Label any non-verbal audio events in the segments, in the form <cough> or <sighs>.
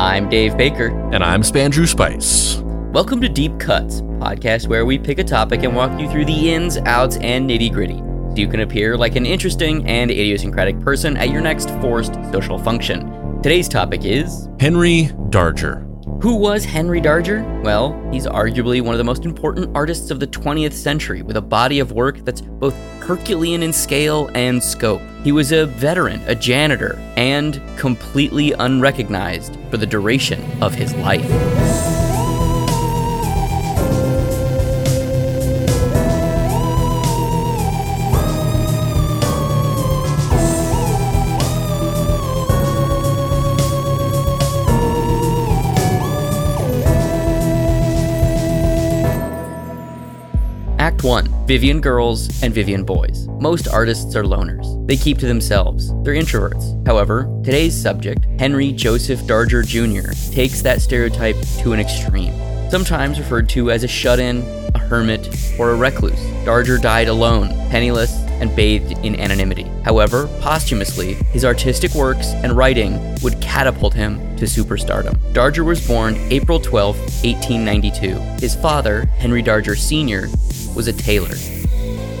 I'm Dave Baker. And I'm Spandrew Spice. Welcome to Deep Cuts, podcast where we pick a topic and walk you through the ins, outs, and nitty gritty so you can appear like an interesting and idiosyncratic person at your next forced social function. Today's topic is Henry Darger. Who was Henry Darger? Well, he's arguably one of the most important artists of the 20th century with a body of work that's both Herculean in scale and scope. He was a veteran, a janitor, and completely unrecognized for the duration of his life. Vivian girls and Vivian boys. Most artists are loners. They keep to themselves. They're introverts. However, today's subject, Henry Joseph Darger Jr., takes that stereotype to an extreme. Sometimes referred to as a shut in, a hermit, or a recluse, Darger died alone, penniless, and bathed in anonymity. However, posthumously, his artistic works and writing would catapult him to superstardom. Darger was born April 12, 1892. His father, Henry Darger Sr., was a tailor.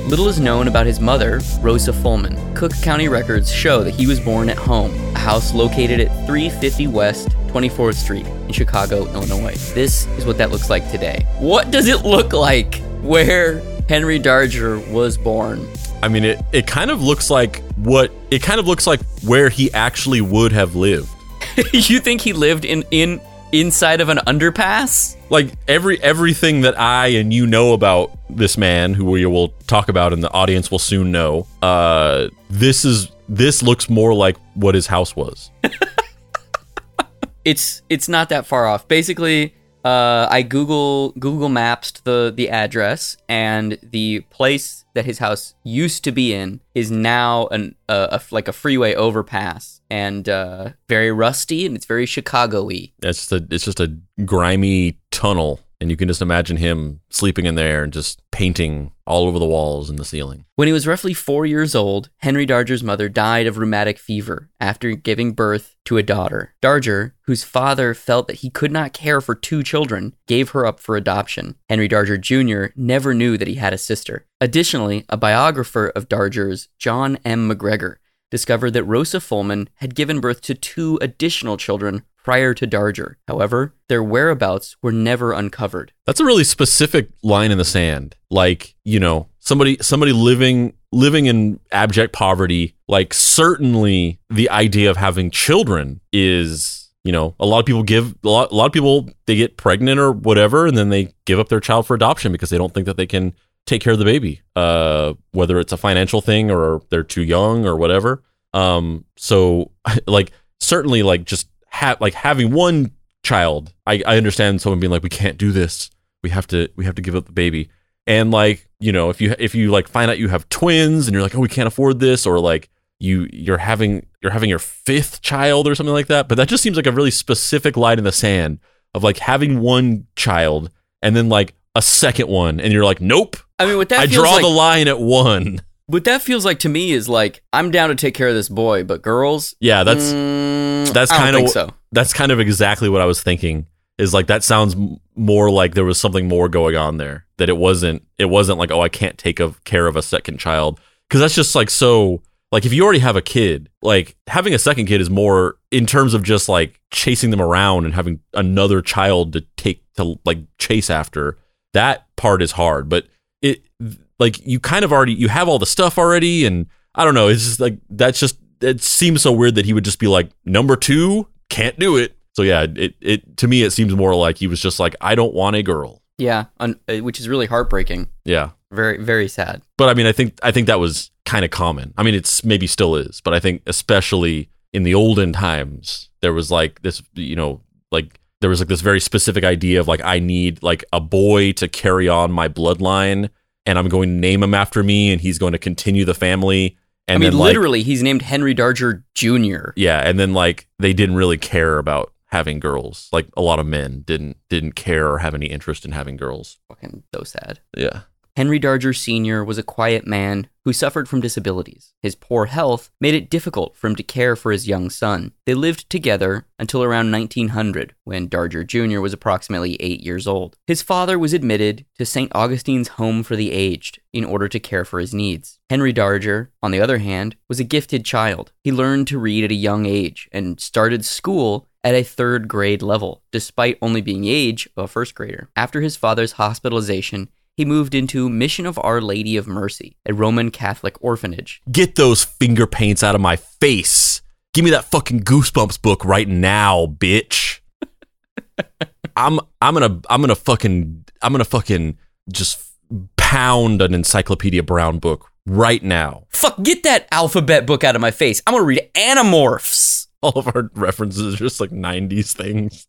Little is known about his mother, Rosa Fullman. Cook County records show that he was born at home, a house located at 350 West 24th Street in Chicago, Illinois. This is what that looks like today. What does it look like where Henry Darger was born? I mean, it, it kind of looks like what it kind of looks like where he actually would have lived. <laughs> you think he lived in in inside of an underpass? Like every everything that I and you know about this man, who we will talk about and the audience will soon know. Uh, this is this looks more like what his house was. it's it's not that far off. Basically, uh, I Google Google Maps the the address, and the place that his house used to be in is now an uh, a, like a freeway overpass and uh, very rusty, and it's very Chicago-y. It's just a it's just a grimy tunnel and you can just imagine him sleeping in there and just painting all over the walls and the ceiling. When he was roughly four years old, Henry Darger's mother died of rheumatic fever after giving birth to a daughter. Darger, whose father felt that he could not care for two children, gave her up for adoption. Henry Darger Jr. never knew that he had a sister. Additionally, a biographer of Darger's, John M. MacGregor, discovered that Rosa Fullman had given birth to two additional children prior to Darger. However, their whereabouts were never uncovered. That's a really specific line in the sand. Like, you know, somebody somebody living living in abject poverty, like certainly the idea of having children is, you know, a lot of people give a lot, a lot of people they get pregnant or whatever and then they give up their child for adoption because they don't think that they can take care of the baby. Uh whether it's a financial thing or they're too young or whatever. Um so <laughs> like certainly like just have like having one child. I, I understand someone being like, we can't do this. We have to we have to give up the baby. And like you know, if you if you like find out you have twins and you're like, oh, we can't afford this, or like you you're having you're having your fifth child or something like that. But that just seems like a really specific line in the sand of like having one child and then like a second one, and you're like, nope. I mean, what that I draw like- the line at one what that feels like to me is like I'm down to take care of this boy, but girls, yeah, that's mm, that's kind of so. that's kind of exactly what I was thinking. Is like that sounds more like there was something more going on there. That it wasn't it wasn't like oh I can't take of care of a second child because that's just like so like if you already have a kid like having a second kid is more in terms of just like chasing them around and having another child to take to like chase after that part is hard but it like you kind of already you have all the stuff already and I don't know, it's just like that's just it seems so weird that he would just be like number 2 can't do it. So yeah, it it to me it seems more like he was just like I don't want a girl. Yeah, un- uh, which is really heartbreaking. Yeah. Very very sad. But I mean, I think I think that was kind of common. I mean, it's maybe still is, but I think especially in the olden times there was like this, you know, like there was like this very specific idea of like I need like a boy to carry on my bloodline and I'm going to name him after me, and he's going to continue the family. And I mean, then, literally, he's named Henry Darger Jr. Yeah, and then like they didn't really care about having girls. Like a lot of men didn't didn't care or have any interest in having girls. Fucking so sad. Yeah. Henry Darger Sr. was a quiet man who suffered from disabilities. His poor health made it difficult for him to care for his young son. They lived together until around 1900, when Darger Jr. was approximately eight years old. His father was admitted to St. Augustine's Home for the Aged in order to care for his needs. Henry Darger, on the other hand, was a gifted child. He learned to read at a young age and started school at a third grade level, despite only being age of a first grader. After his father's hospitalization, he moved into Mission of Our Lady of Mercy, a Roman Catholic orphanage. Get those finger paints out of my face. Give me that fucking Goosebumps book right now, bitch. <laughs> I'm I'm gonna I'm gonna fucking I'm gonna fucking just pound an Encyclopedia Brown book right now. Fuck, get that alphabet book out of my face. I'm gonna read Animorphs. All of our references are just like 90s things.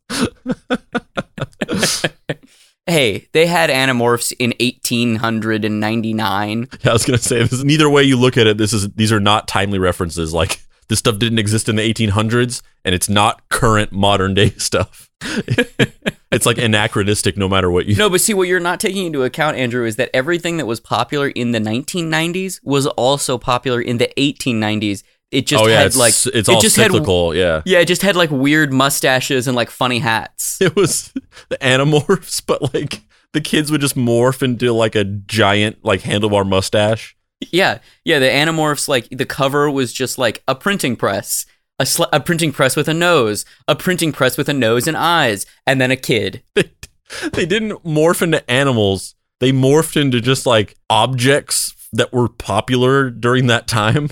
<laughs> Hey, they had Animorphs in 1899. Yeah, I was gonna say this. Neither way you look at it, this is these are not timely references. Like this stuff didn't exist in the 1800s, and it's not current modern day <laughs> stuff. <laughs> it's like anachronistic, no matter what you. No, but see, what you're not taking into account, Andrew, is that everything that was popular in the 1990s was also popular in the 1890s. It just oh yeah, had it's like it's it all just had yeah, yeah, it just had like weird mustaches and like funny hats. <laughs> it was the Animorphs, <laughs> but like the kids would just morph into like a giant like handlebar mustache. Yeah, yeah. The Animorphs, like the cover was just like a printing press, a, sl- a printing press with a nose, a printing press with a nose and eyes, and then a kid. <laughs> they didn't morph into animals. They morphed into just like objects that were popular during that time.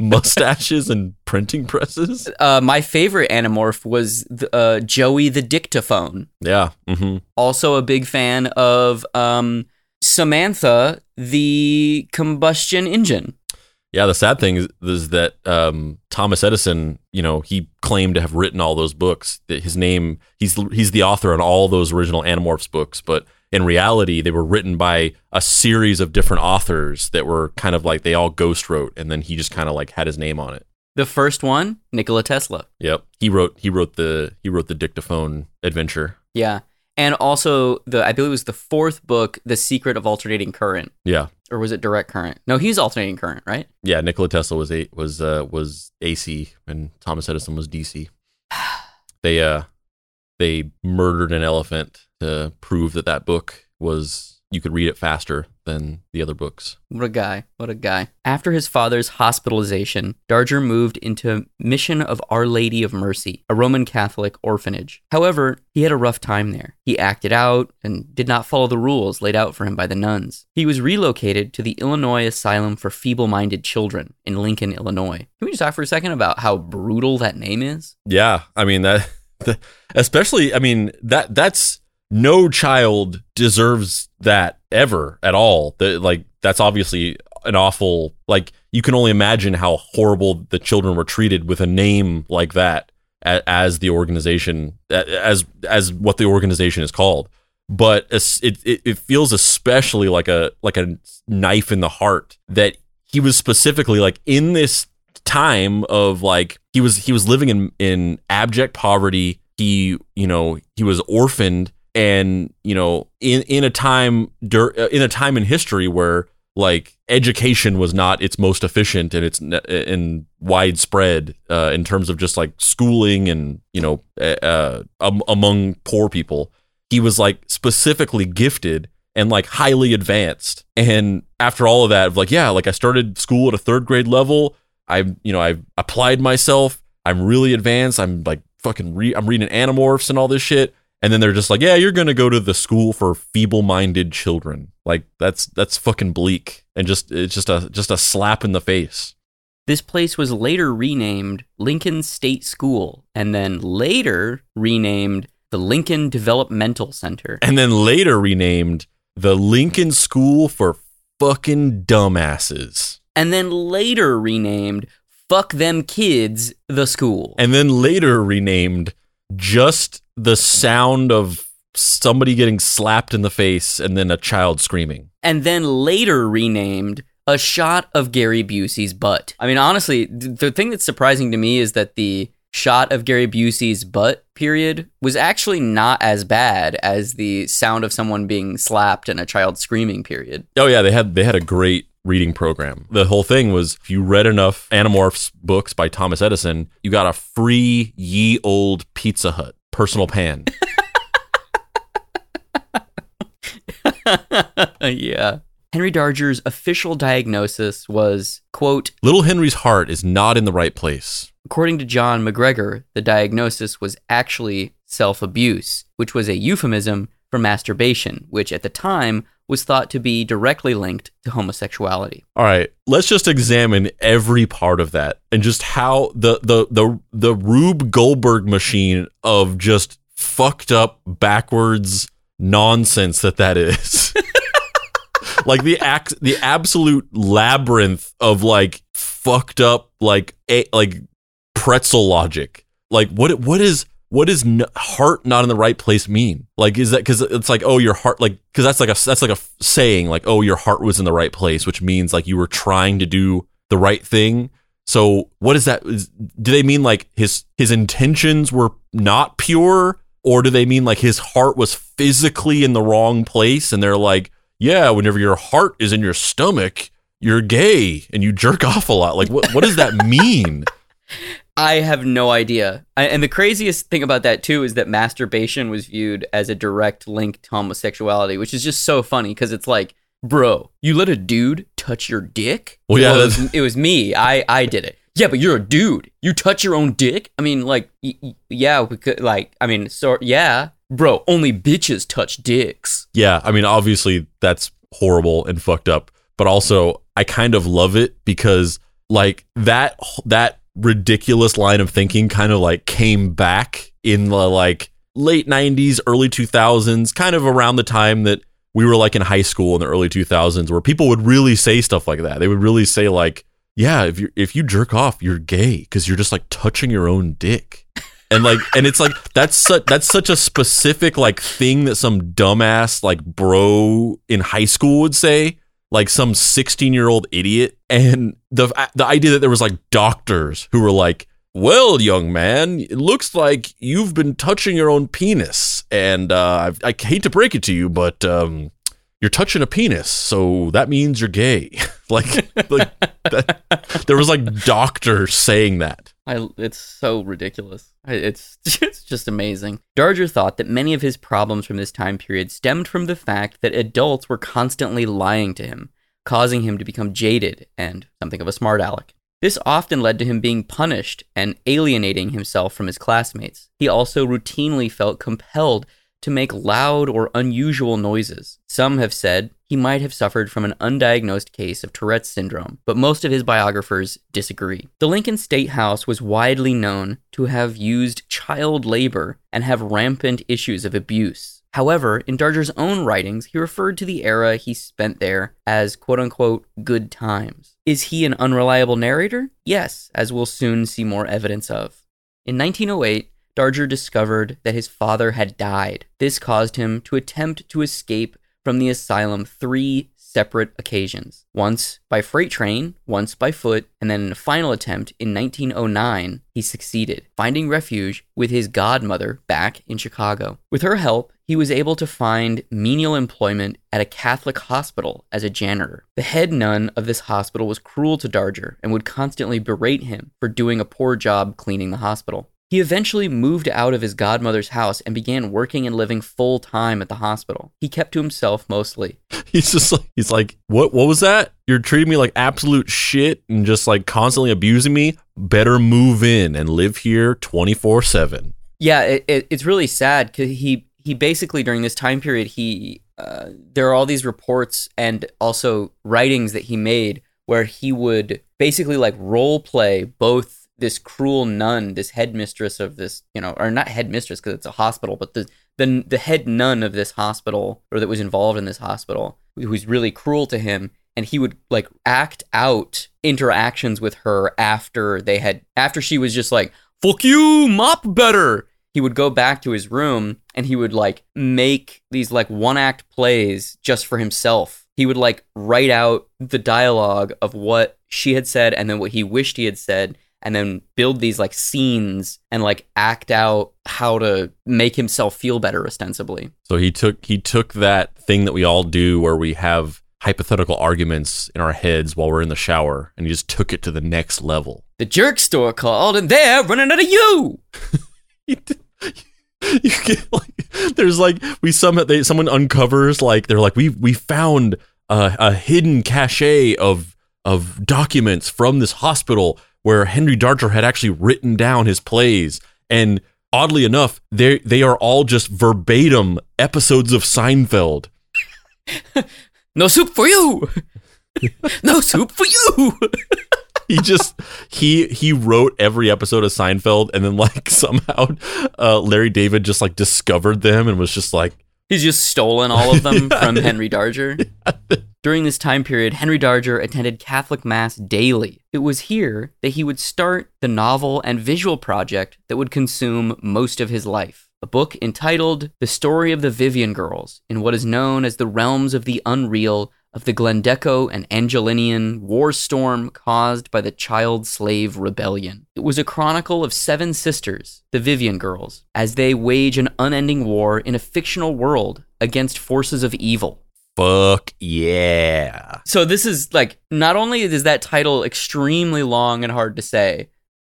Mustaches and printing presses. <laughs> Uh, my favorite Animorph was the, uh, Joey the dictaphone. Yeah. hmm Also a big fan of um, Samantha the combustion engine. Yeah. The sad thing is, is that um, Thomas Edison, you know, he claimed to have written all those books. That his name, he's he's the author on all those original Animorphs books, but in reality, they were written by a series of different authors that were kind of like they all ghost wrote, and then he just kind of like had his name on it. The first one, Nikola Tesla. Yep. He wrote he wrote the he wrote the dictaphone adventure. Yeah. And also the I believe it was the fourth book, The Secret of Alternating Current. Yeah. Or was it direct current? No, he's alternating current, right? Yeah, Nikola Tesla was a was uh was AC and Thomas Edison was DC. <sighs> They uh they murdered an elephant to prove that that book was you could read it faster than the other books. What a guy. What a guy. After his father's hospitalization, Darger moved into Mission of Our Lady of Mercy, a Roman Catholic orphanage. However, he had a rough time there. He acted out and did not follow the rules laid out for him by the nuns. He was relocated to the Illinois Asylum for Feeble Minded Children in Lincoln, Illinois. Can we just talk for a second about how brutal that name is? Yeah, I mean that <laughs> especially I mean that that's no child deserves that ever at all. That like that's obviously an awful like you can only imagine how horrible the children were treated with a name like that as the organization as as what the organization is called. But it, it it feels especially like a like a knife in the heart that he was specifically like in this time of like he was he was living in in abject poverty. He you know he was orphaned and you know in in a time uh, in a time in history where like education was not its most efficient and it's n- and widespread uh, in terms of just like schooling and you know uh, um, among poor people he was like specifically gifted and like highly advanced. And after all of that like yeah like i started school at a third grade level. I you know i applied myself. I'm really advanced. I'm like fucking re- i'm reading animorphs and all this shit and then they're just like, "Yeah, you're gonna go to the school for feeble-minded children." Like that's that's fucking bleak, and just it's just a just a slap in the face. This place was later renamed Lincoln State School and then later renamed the Lincoln Developmental Center. And then later renamed the Lincoln School for fucking dumbasses. And then later renamed Fuck Them Kids the School. And then later renamed just the sound of somebody getting slapped in the face and then a child screaming. and then later renamed a shot of Gary Busey's butt. I mean, honestly, the thing that's surprising to me is that the shot of Gary Busey's butt period was actually not as bad as the sound of someone being slapped and a child screaming period. Oh yeah, they had they had a great reading program. The whole thing was if you read enough Animorphs books by Thomas Edison, you got a free ye old Pizza Hut personal pan. <laughs> yeah. Henry Darger's official diagnosis was, quote, Little Henry's heart is not in the right place. According to John MacGregor, the diagnosis was actually self abuse, which was a euphemism for masturbation, which at the time was thought to be directly linked to homosexuality. All right, let's just examine every part of that and just how the the the the Rube Goldberg machine of just fucked up backwards nonsense that that is. <laughs> like the act the absolute labyrinth of like fucked up like a, like pretzel logic. Like what what is what does n- heart not in the right place mean? Like is that because it's like oh your heart like because that's like a that's like a saying like oh your heart was in the right place, which means like you were trying to do the right thing. So what is that? Is, do they mean like his his intentions were not pure, or do they mean like his heart was physically in the wrong place? And they're like, yeah, whenever your heart is in your stomach, you're gay and you jerk <laughs> off a lot. Like what what does that mean? I have no idea. I, and the craziest thing about that too is that masturbation was viewed as a direct link to homosexuality, which is just so funny because it's like, bro, you let a dude touch your dick? Well, yeah, it that's- was, it was me. I I did it. Yeah, but you're a dude. You touch your own dick? I mean, like, y- y- yeah, we could, like, I mean, so yeah, bro. Only bitches touch dicks. Yeah, I mean, obviously that's horrible and fucked up, but also I kind of love it because like that that ridiculous line of thinking kind of like came back in the like late 90s, early 2000s, kind of around the time that we were like in high school in the early 2000s where people would really say stuff like that. They would really say like, "Yeah, if you if you jerk off, you're gay cuz you're just like touching your own dick." and like and it's like that's such that's such a specific like thing that some dumbass like bro in high school would say like some 16 year old idiot. And the the idea that there was like doctors who were like well young man it looks like you've been touching your own penis. And uh i, I hate to break it to you but um you're touching a penis so that means you're gay <laughs> like like that, there was like doctors saying that I, it's so ridiculous. It's <laughs> it's just amazing. Darger thought that many of his problems from this time period stemmed from the fact that adults were constantly lying to him, causing him to become jaded and something of a smart aleck. This often led to him being punished and alienating himself from his classmates. He also routinely felt compelled to make loud or unusual noises. Some have said he might have suffered from an undiagnosed case of Tourette's syndrome, but most of his biographers disagree. The Lincoln State House was widely known to have used child labor and have rampant issues of abuse. However, in Darger's own writings, he referred to the era he spent there as quote unquote good times. Is he an unreliable narrator? Yes, as we'll soon see more evidence of. In 1908, Darger discovered that his father had died. This caused him to attempt to escape from the asylum three separate occasions once by freight train, once by foot, and then in a final attempt in 1909, he succeeded, finding refuge with his godmother back in Chicago. With her help, he was able to find menial employment at a Catholic hospital as a janitor. The head nun of this hospital was cruel to Darger and would constantly berate him for doing a poor job cleaning the hospital. He eventually moved out of his godmother's house and began working and living full time at the hospital. He kept to himself mostly. <laughs> he's just like he's like what what was that you're treating me like absolute shit and just like constantly abusing me better move in and live here 24/7 Yeah, it, it, it's really sad because he he basically during this time period he uh, there are all these reports and also writings that he made where he would basically like role play both this cruel nun, this headmistress of this, you know, or not headmistress because it's a hospital, but the the the head nun of this hospital or that was involved in this hospital who's really cruel to him and he would like act out interactions with her after they had after she was just like fuck you mop better. He would go back to his room and he would like make these like one act plays just for himself. He would like write out the dialogue of what she had said and then what he wished he had said and then build these like scenes and like act out how to make himself feel better ostensibly. So he took he took that thing that we all do where we have hypothetical arguments in our heads while we're in the shower and he just took it to the next level. The jerk store called and they're running out of you. <laughs> you get like there's like we some they someone uncovers like they're like we we found a, a hidden cache of of documents from this hospital where Henry Darger had actually written down his plays and oddly enough they they are all just verbatim episodes of Seinfeld. <laughs> no soup for you. <laughs> no soup for you. <laughs> he just he he wrote every episode of Seinfeld and then like somehow uh, Larry David just like discovered them and was just like he's just stolen all of them from Henry Darger. During this time period, Henry Darger attended Catholic Mass daily. It was here that he would start the novel and visual project that would consume most of his life. A book entitled The Story of the Vivian Girls in what is known as the realms of the unreal of the Glandeco and Angelinian war storm caused by the child slave rebellion. It was a chronicle of seven sisters, the Vivian girls, as they wage an unending war in a fictional world against forces of evil. Fuck yeah. So this is like not only is that title extremely long and hard to say,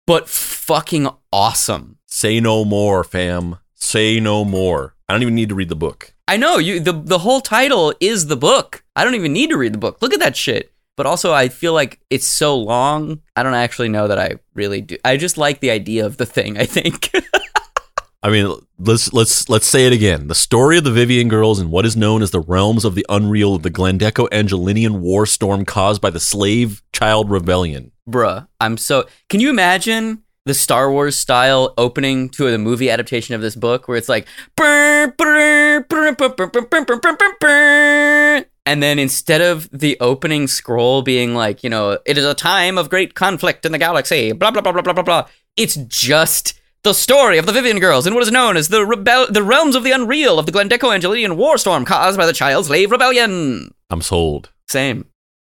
but fucking awesome. Say no more, fam. Say no more. I don't even need to read the book. I know you. The the whole title is the book. I don't even need to read the book. Look at that shit. But also, I feel like it's so long. I don't actually know that I really do. I just like the idea of the thing. I think. <laughs> I mean, let's let's let's say it again. The story of the Vivian girls in what is known as the realms of the unreal of the Glandeco Angelinian war storm caused by the slave child rebellion. Bruh, I'm so. Can you imagine the Star Wars style opening to a movie adaptation of this book where it's like and then instead of the opening scroll being like, you know, it is a time of great conflict in the galaxy, blah blah blah blah blah blah blah, it's just the story of the Vivian girls in what is known as the rebel the realms of the unreal of the Glandeco Angelinian war storm caused by the child slave rebellion. I'm sold. Same.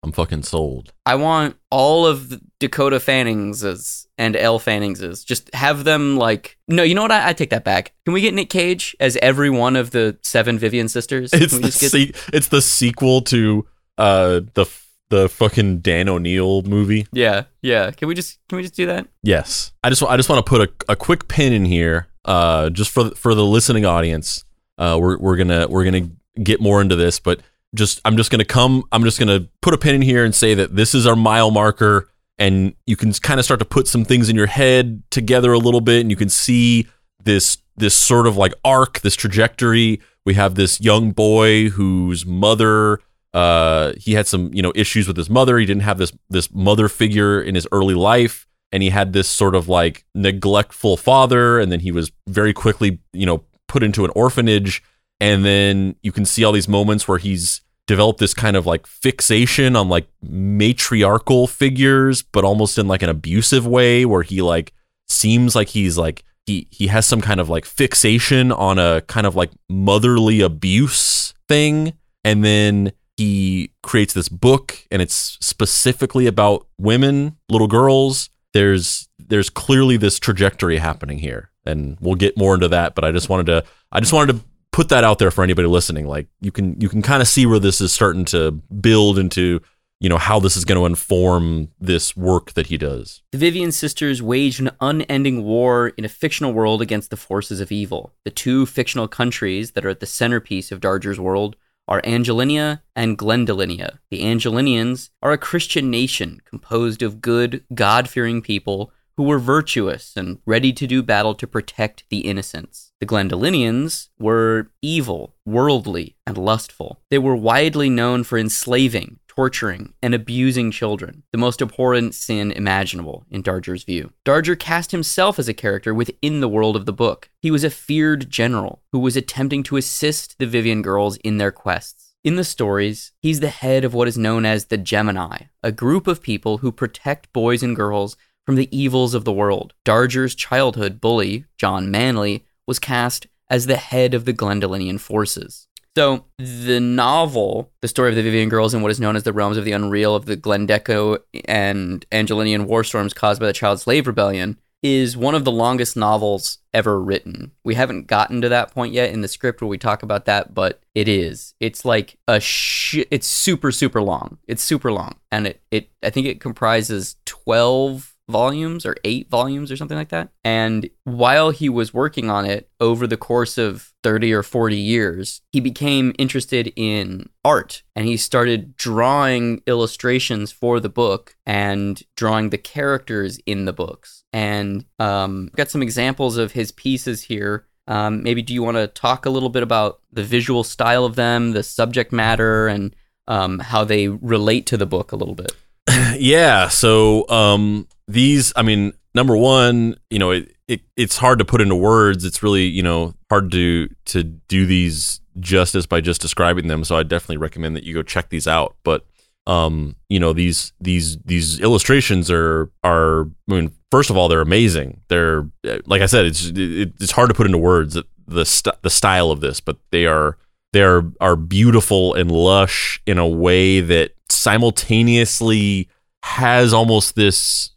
I'm fucking sold. I want all of Dakota Fannings's and Elle Fannings's. Just have them like. No, you know what? I, I, take that back. Can we get Nick Cage as every one of the seven Vivian sisters? It's the get... se- it's the sequel to uh the the fucking Dan O'Neill movie. Yeah, yeah. Can we just can we just do that? Yes. I just I just want to put a, a quick pin in here, uh, just for for the listening audience. Uh, we're we're gonna we're gonna get more into this, but just I'm just going to come I'm just to put a pin in here and say that this is our mile marker and you can kind of start to put some things in your head together a little bit and you can see this this sort of like arc, this trajectory. We have this young boy whose mother uh he had some, you know, issues with his mother. He didn't have this this mother figure in his early life and he had this sort of like neglectful father and then he was very quickly, you know, put into an orphanage and then you can see all these moments where he's developed this kind of like fixation on like matriarchal figures but almost in like an abusive way where he like seems like he's like he he has some kind of like fixation on a kind of like motherly abuse thing and then he creates this book and it's specifically about women little girls there's there's clearly this trajectory happening here and we'll get more into that but i just wanted to i just wanted to put that out there for anybody listening. Like you can you can kind of see where this is starting to build into you know how this is going to inform this work that he does. The Vivian sisters wage an unending war in a fictional world against the forces of evil. The two fictional countries that are at the centerpiece of Darger's world are Angelinia and Glandelinia. The Angelinians are a Christian nation composed of good, God fearing people who were virtuous and ready to do battle to protect the innocents. The Glandelinians were evil, worldly, and lustful. They were widely known for enslaving, torturing, and abusing children, the most abhorrent sin imaginable in Darger's view. Darger cast himself as a character within the world of the book. He was a feared general who was attempting to assist the Vivian girls in their quests. In the stories, he's the head of what is known as the Gemini, a group of people who protect boys and girls from the evils of the world. Darger's childhood bully, John Manley, was cast as the head of the Glandelinian forces. So the novel, the story of the Vivian Girls in what is known as the realms of the unreal of the Glandeco and Angelinian war storms caused by the Child Slave Rebellion, is one of the longest novels ever written. We haven't gotten to that point yet in the script where we talk about that, but it is. It's like a sh- it's super super long. It's super long. And it it I think it comprises 12 volumes or 8 volumes or something like that. And while he was working on it over the course of 30 or 40 years, he became interested in art and he started drawing illustrations for the book and drawing the characters in the books. And um, I've got some examples of his pieces here. Um, maybe do you want to talk a little bit about the visual style of them, the subject matter, and um, how they relate to the book a little bit? <laughs> yeah. So um, these, I mean, number one, you know, it, it it's hard to put into words. It's really you know hard to to do these justice by just describing them. So I definitely recommend that you go check these out. But um, you know these these these illustrations are are I mean first of all they're amazing. They're like I said it's it, it's hard to put into words the st- the style of this, but they are they are are beautiful and lush in a way that simultaneously has almost this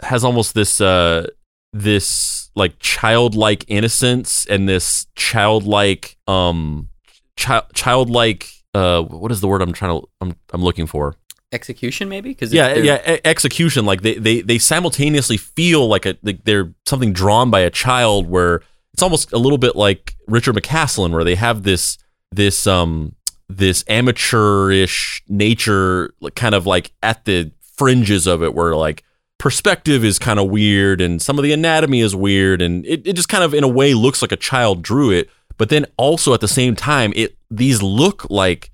has almost this uh this like childlike innocence and this childlike um chi- childlike uh what is the word I'm trying to I'm I'm looking for? Execution maybe? Because yeah yeah execution. Like they, they they simultaneously feel like a like they're something drawn by a child where it's almost a little bit like Richard McCaslin where they have this this um this amateurish nature like kind of like at the fringes of it where like perspective is kind of weird and some of the anatomy is weird and it, it just kind of in a way looks like a child drew it but then also at the same time it these look like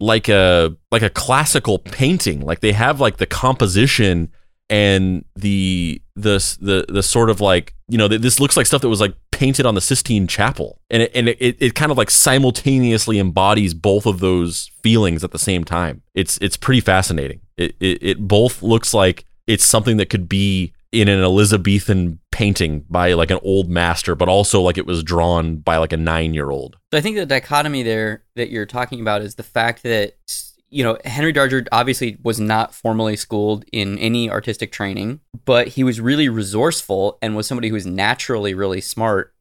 like a like a classical painting. Like they have like the composition and the the the the sort of like you know this looks like stuff that was like painted on the Sistine Chapel. And it, and it, it kind of like simultaneously embodies both of those feelings at the same time. It's it's pretty fascinating. It it, it both looks like it's something that could be in an Elizabethan painting by like an old master, but also like it was drawn by like a nine year old. So I think the dichotomy there that you're talking about is the fact that you know Henry Darger obviously was not formally schooled in any artistic training, but he was really resourceful and was somebody who was naturally really smart,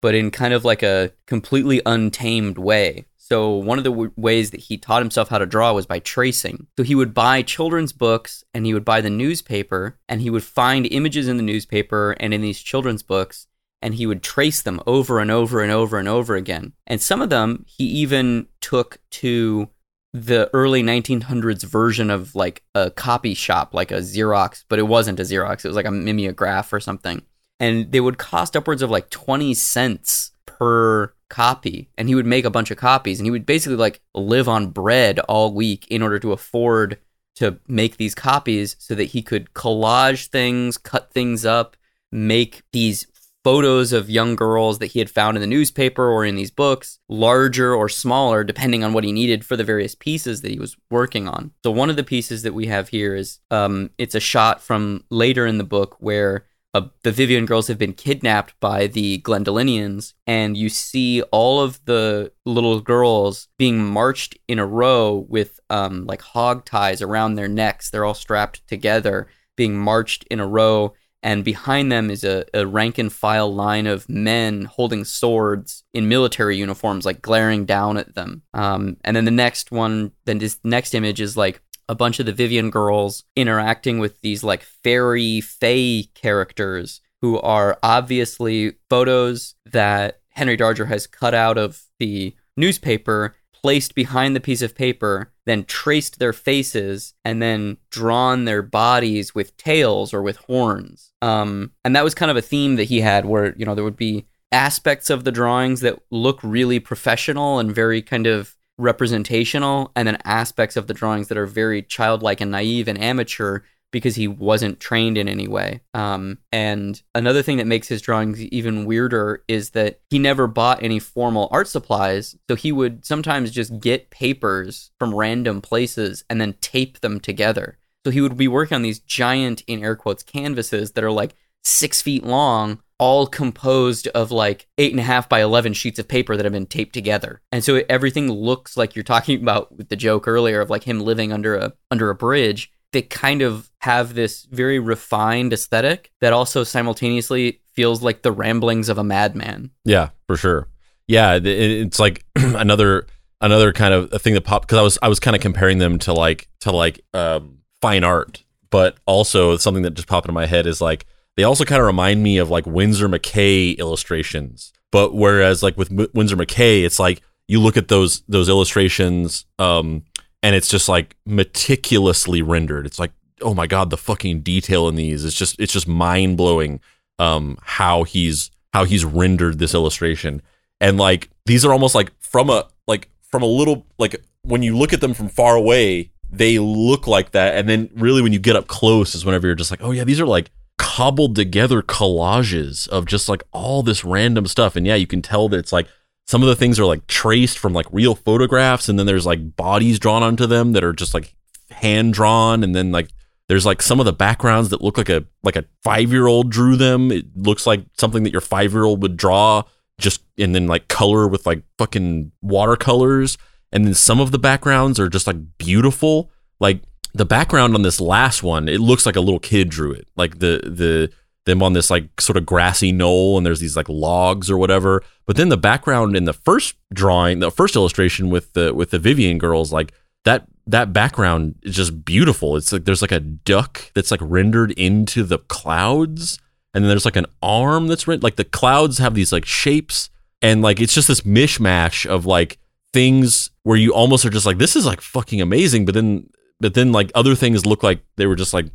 but in kind of like a completely untamed way. So one of the w- ways that he taught himself how to draw was by tracing. So he would buy children's books and he would buy the newspaper and he would find images in the newspaper and in these children's books and he would trace them over and over and over and over again. And some of them he even took to the early 1900s version of like a copy shop, like a Xerox, but it wasn't a Xerox. It was like a mimeograph or something. And they would cost upwards of like 20 cents per copy and he would make a bunch of copies and he would basically like live on bread all week in order to afford to make these copies so that he could collage things, cut things up, make these photos of young girls that he had found in the newspaper or in these books, larger or smaller, depending on what he needed for the various pieces that he was working on. So one of the pieces that we have here is um, it's a shot from later in the book where uh, the Vivian girls have been kidnapped by the Glandelinians, and you see all of the little girls being marched in a row with um, like hog ties around their necks. They're all strapped together, being marched in a row. And behind them is a, a rank and file line of men holding swords in military uniforms, like glaring down at them. Um, and then the next one, then this next image is like a bunch of the Vivian girls interacting with these like fairy fae characters who are obviously photos that Henry Darger has cut out of the newspaper, placed behind the piece of paper, then traced their faces, and then drawn their bodies with tails or with horns. Um, and that was kind of a theme that he had where, you know, there would be aspects of the drawings that look really professional and very kind of representational and then aspects of the drawings that are very childlike and naive and amateur because he wasn't trained in any way. Um, and another thing that makes his drawings even weirder is that he never bought any formal art supplies. So he would sometimes just get papers from random places and then tape them together. So he would be working on these giant, in air quotes, canvases that are like six feet long all composed of like eight and a half by 11 sheets of paper that have been taped together. And so everything looks like you're talking <laughs> about with the joke earlier of like him living under a under a bridge. They kind of have this very refined aesthetic that also simultaneously feels like the ramblings of a madman. Yeah, for sure. Yeah, it's like <clears throat> another another kind of a thing that popped because I was I was kind of comparing them to like to like um, fine art, but also something that just popped into my head is like they also kind of remind me of like Winsor McCay illustrations. But whereas like with M- Winsor McCay, it's like you look at those those illustrations um, and it's just like meticulously rendered. It's like oh my god, the fucking detail in these it's just it's just mind blowing um, how he's how he's rendered this illustration and like these are almost like from a like from a little like when you look at them from far away they look like that and then really when you get up close is whenever you're just like oh yeah these are like cobbled together collages of just like all this random stuff. And yeah you can tell that it's like some of the things are like traced from like real photographs and then there's like bodies drawn onto them that are just like hand drawn. And then like there's like some of the backgrounds that look like a like a five year old drew them. It looks like something that your five year old would draw just and then like color with like fucking watercolors. And then some of the backgrounds are just like beautiful. Like the background on this last one it looks like a little kid drew it. Like the the them on this like sort of grassy knoll and there's these like logs or whatever. But then the background in the first drawing the first illustration with the with the Vivian girls like that that background is just beautiful. It's like there's like a duck that's like rendered into the clouds and then there's like an arm that's written like the clouds have these like shapes and like it's just this mishmash of like things where you almost are just like this is like fucking amazing. But then but then like other things look like they were just like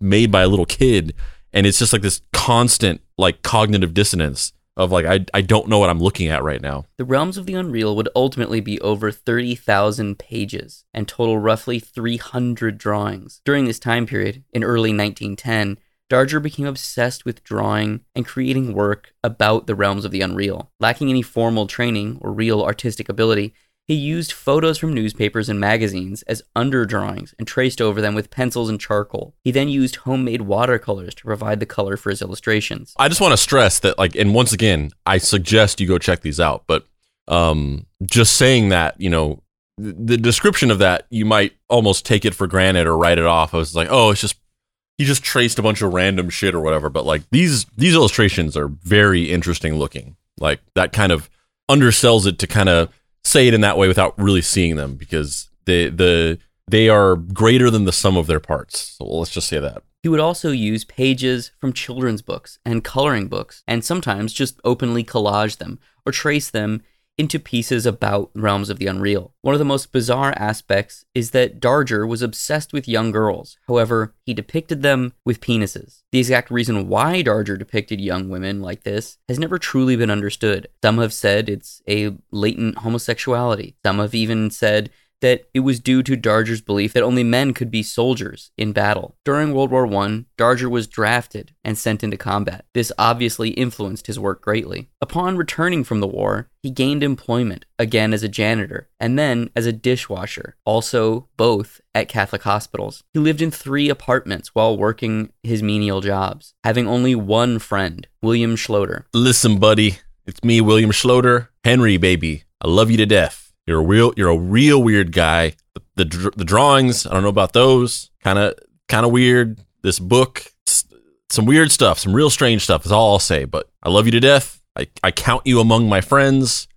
made by a little kid and it's just like this constant like cognitive dissonance of like I, I don't know what I'm looking at right now. The Realms of the Unreal would ultimately be over 30,000 pages and total roughly 300 drawings. During this time period, in early 1910, Darger became obsessed with drawing and creating work about the realms of the unreal. Lacking any formal training or real artistic ability, he used photos from newspapers and magazines as underdrawings and traced over them with pencils and charcoal. He then used homemade watercolors to provide the color for his illustrations. I just want to stress that like and once again, I suggest you go check these out, but um just saying that, you know, the description of that you might almost take it for granted or write it off. I was like, "Oh, it's just he just traced a bunch of random shit or whatever." But like these these illustrations are very interesting looking. Like that kind of undersells it to kind of say it in that way without really seeing them because they the they are greater than the sum of their parts. So let's just say that. He would also use pages from children's books and coloring books, and sometimes just openly collage them or trace them into pieces about realms of the unreal. One of the most bizarre aspects is that Darger was obsessed with young girls. However, he depicted them with penises. The exact reason why Darger depicted young women like this has never truly been understood. Some have said it's a latent homosexuality. Some have even said that it was due to Darger's belief that only men could be soldiers in battle. During World War I, Darger was drafted and sent into combat. This obviously influenced his work greatly. Upon returning from the war, he gained employment, again as a janitor, and then as a dishwasher, also both at Catholic hospitals. He lived in three apartments while working his menial jobs, having only one friend, William Schloeder. Listen, buddy, it's me, William Schloeder. Henry, baby, I love you to death. You're a real, you're a real weird guy. The the, the drawings, I don't know about those. Kind of, kind of weird. This book, some weird stuff, some real strange stuff. Is all I'll say. But I love you to death. I, I count you among my friends.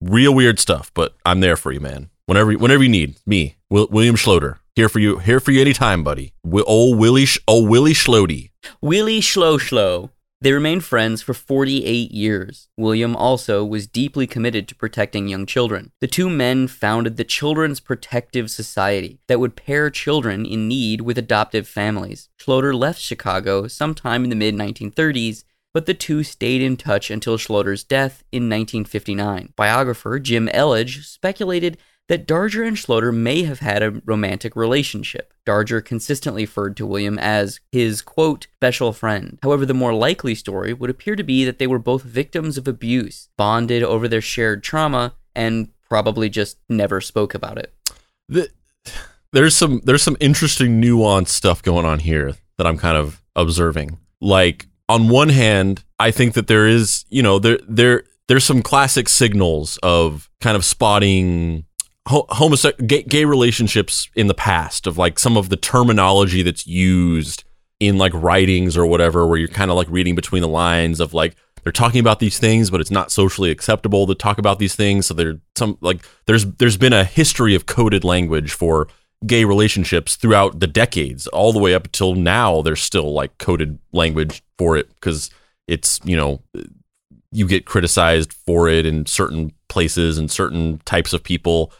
Real weird stuff, but I'm there for you, man. Whenever, whenever you need me, Will, William Schloeder, here for you, here for you anytime, buddy. Wi- old Willie, Sh- old Willie Schlody. Willie Schlo Schlo. They remained friends for 48 years. William also was deeply committed to protecting young children. The two men founded the Children's Protective Society that would pair children in need with adoptive families. Schloeder left Chicago sometime in the mid 1930s, but the two stayed in touch until Schloeder's death in 1959. Biographer Jim Elledge speculated that Darger and Schloeder may have had a romantic relationship. Darger consistently referred to William as his, quote, special friend. However, the more likely story would appear to be that they were both victims of abuse, bonded over their shared trauma, and probably just never spoke about it. the, there's some there's some interesting nuanced stuff going on here that I'm kind of observing. Like on one hand, I think that there is, you know, there there there's some classic signals of kind of spotting ho- homosexual gay, gay relationships in the past of like some of the terminology that's used in like writings or whatever where you're kind of like reading between the lines of like they're talking about these things but it's not socially acceptable to talk about these things. So there's some like there's there's been a history of coded language for gay relationships throughout the decades all the way up until now there's still like coded language for it because it's you know you get criticized for it in certain places and certain types of people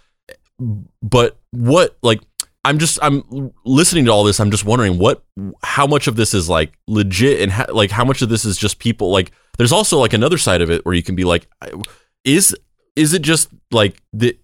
but what like I'm just I'm listening to all this. I'm just wondering what how much of this is like legit and how, like how much of this is just people like. There's also like another side of it where you can be like, is is it just like the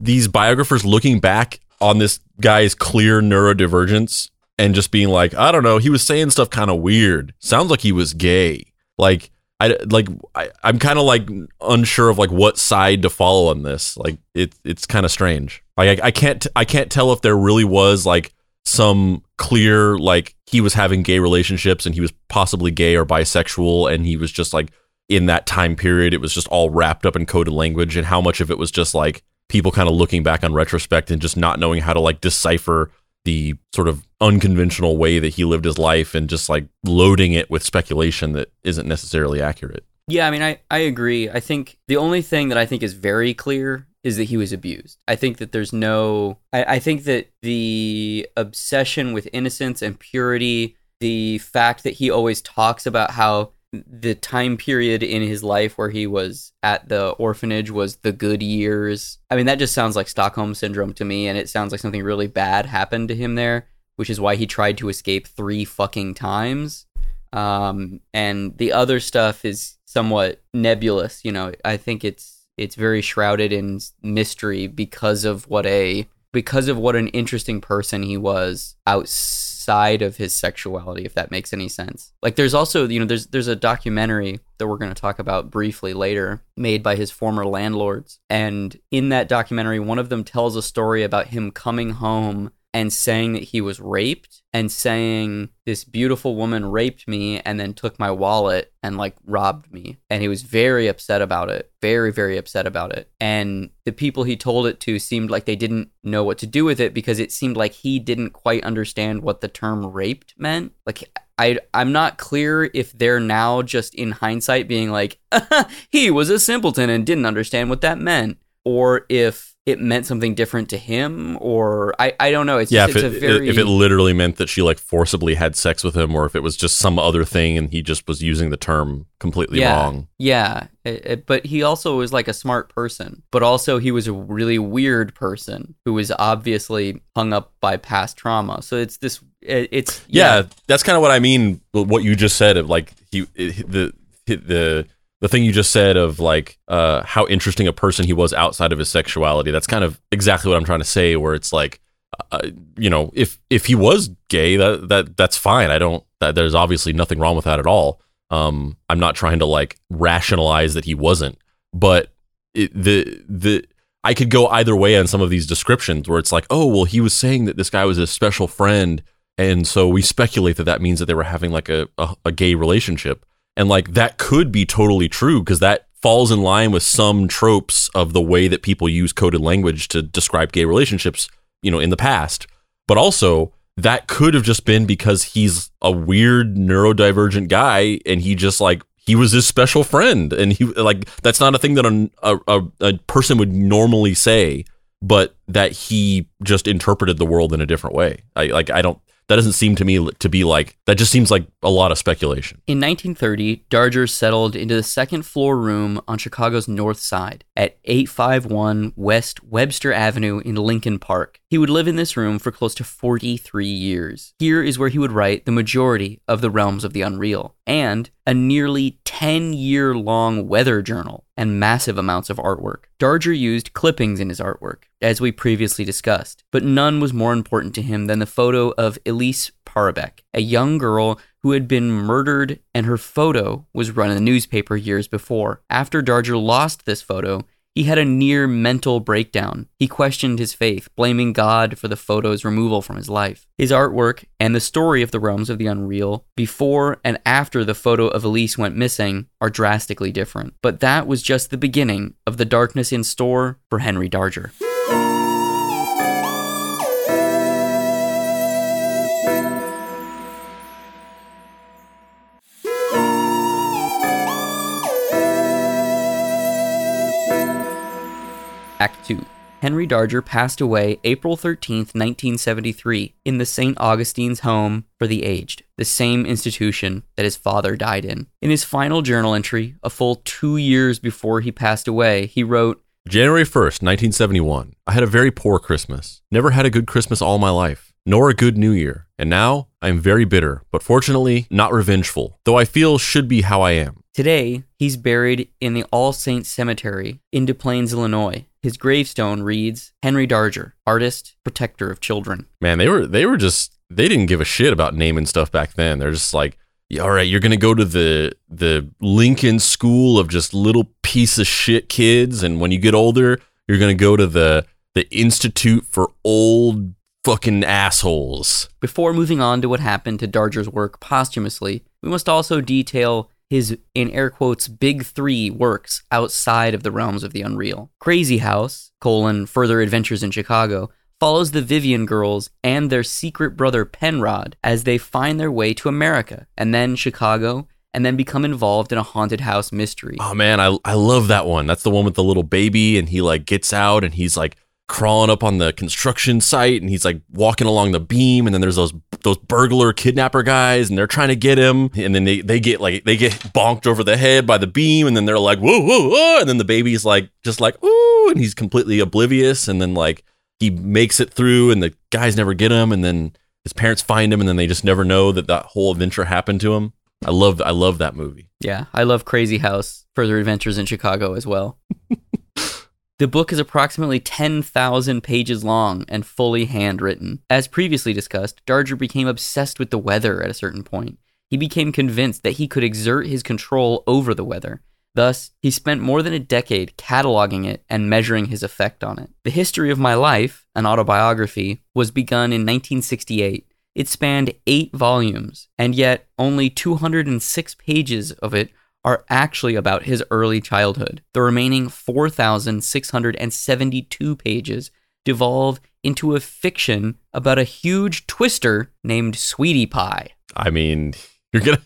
these biographers looking back on this guy's clear neurodivergence and just being like, I don't know, he was saying stuff kind of weird. Sounds like he was gay. Like I like I, I'm kind of like unsure of like what side to follow on this. Like it it's kind of strange. Like I, I can't I can't tell if there really was like some clear like he was having gay relationships and he was possibly gay or bisexual and he was just like in that time period it was just all wrapped up in coded language and how much of it was just like people kind of looking back on retrospect and just not knowing how to like decipher the sort of unconventional way that he lived his life and just like loading it with speculation that isn't necessarily accurate. Yeah, I mean, I, I agree. I think the only thing that I think is very clear is that he was abused. I think that there's no, I, I think that the obsession with innocence and purity, the fact that he always talks about how the time period in his life where he was at the orphanage was the good years. I mean, that just sounds like Stockholm syndrome to me, and it sounds like something really bad happened to him there, which is why he tried to escape three fucking times. Um, and the other stuff is somewhat nebulous. You know, I think it's it's very shrouded in mystery because of what a because of what an interesting person he was outside of his sexuality if that makes any sense. Like there's also you know there's there's a documentary that we're going to talk about briefly later made by his former landlords. And in that documentary one of them tells a story about him coming home and saying that he was raped and saying this beautiful woman raped me and then took my wallet and like robbed me. And he was very upset about it very very upset about it. And the people he told it to seemed like they didn't know what to do with it because it seemed like he didn't quite understand what the term raped meant. Like I, I'm not clear if they're now just in hindsight being like, <laughs> he was a simpleton and didn't understand what that meant, or if it meant something different to him or I, I don't know. It's yeah, just, if, it's it, a very if it literally meant that she like forcibly had sex with him, or if it was just some other thing and he just was using the term completely yeah, wrong. Yeah, It- it- but he also was like a smart person, but also he was a really weird person who was obviously hung up by past trauma. So it's this. it- It's Yeah, that's kind of what I mean. What you just said of like he the the the thing you just said of like uh, how interesting a person he was outside of his sexuality. That's kind of exactly what I'm trying to say. Where it's like, uh, you know, if if he was gay, that that that's fine. I don't. That, there's obviously nothing wrong with that at all. Um, I'm not trying to like rationalize that he wasn't, but it, the the I could go either way on some of these descriptions where it's like, oh well, he was saying that this guy was a special friend, and so we speculate that that means that they were having like a a, a gay relationship, and like that could be totally true because that falls in line with some tropes of the way that people use coded language to describe gay relationships, you know, in the past. But also, that could have just been because he's a weird neurodivergent guy and he just like he was his special friend and he like that's not a thing that a, a, a person would normally say but that he just interpreted the world in a different way i like i don't that doesn't seem to me to be like that just seems like a lot of speculation In 1930, Darger settled into the second floor room on Chicago's north side at 851 West Webster Avenue in Lincoln Park. He would live in this room for close to 43 years. Here is where he would write the majority of the Realms of the Unreal and a nearly 10 year long weather journal and massive amounts of artwork. Darger used clippings in his artwork, as we previously discussed, but none was more important to him than the photo of Elise Paroubek, a young girl who had been murdered, and her photo was run in the newspaper years before. After Darger lost this photo, He had a near mental breakdown. He questioned his faith, blaming God for the photo's removal from his life. His artwork and the story of the realms of the unreal, before and after the photo of Elise went missing, are drastically different. But that was just the beginning of the darkness in store for Henry Darger. Henry Darger passed away April 13, 1973, in the St. Augustine's Home for the Aged, the same institution that his father died in. In his final journal entry, a full two years before he passed away, he wrote, January 1st, 1971. I had a very poor Christmas. Never had a good Christmas all my life, nor a good New Year. And now I am very bitter, but fortunately not revengeful, though I feel should be how I am. Today, he's buried in the All Saints Cemetery in Des Plaines, Illinois. His gravestone reads Henry Darger, artist, protector of children. Man, they were they were just they didn't give a shit about naming stuff back then. They're just like, yeah, all right, you're gonna go to the the Lincoln School of just little piece of shit kids, and when you get older, you're gonna go to the the Institute for Old Fucking Assholes. Before moving on to what happened to Darger's work posthumously, we must also detail his, in air quotes, big three works outside of the realms of the unreal. Crazy House, colon, Further Adventures in Chicago, follows the Vivian girls and their secret brother Penrod as they find their way to America, and then Chicago, and then become involved in a haunted house mystery. Oh man, I I love that one. That's the one with the little baby, and he like gets out and he's like crawling up on the construction site and he's like walking along the beam and then there's those those burglar kidnapper guys and they're trying to get him and then they, they get like they get bonked over the head by the beam and then they're like whoa whoa whoa and then the baby's like just like ooh and he's completely oblivious and then like he makes it through and the guys never get him and then his parents find him and then they just never know that that whole adventure happened to him i love i love that movie Yeah, I love Crazy House, Further Adventures in Chicago as well. <laughs> the book is approximately 10,000 pages long and fully handwritten. As previously discussed, Darger became obsessed with the weather at a certain point. He became convinced that he could exert his control over the weather. Thus, he spent more than a decade cataloging it and measuring his effect on it. The History of My Life, an autobiography, was begun in 1968. It spanned eight volumes, and yet only 206 pages of it are actually about his early childhood. The remaining 4,672 pages devolve into a fiction about a huge twister named Sweetie Pie. i mean you're gonna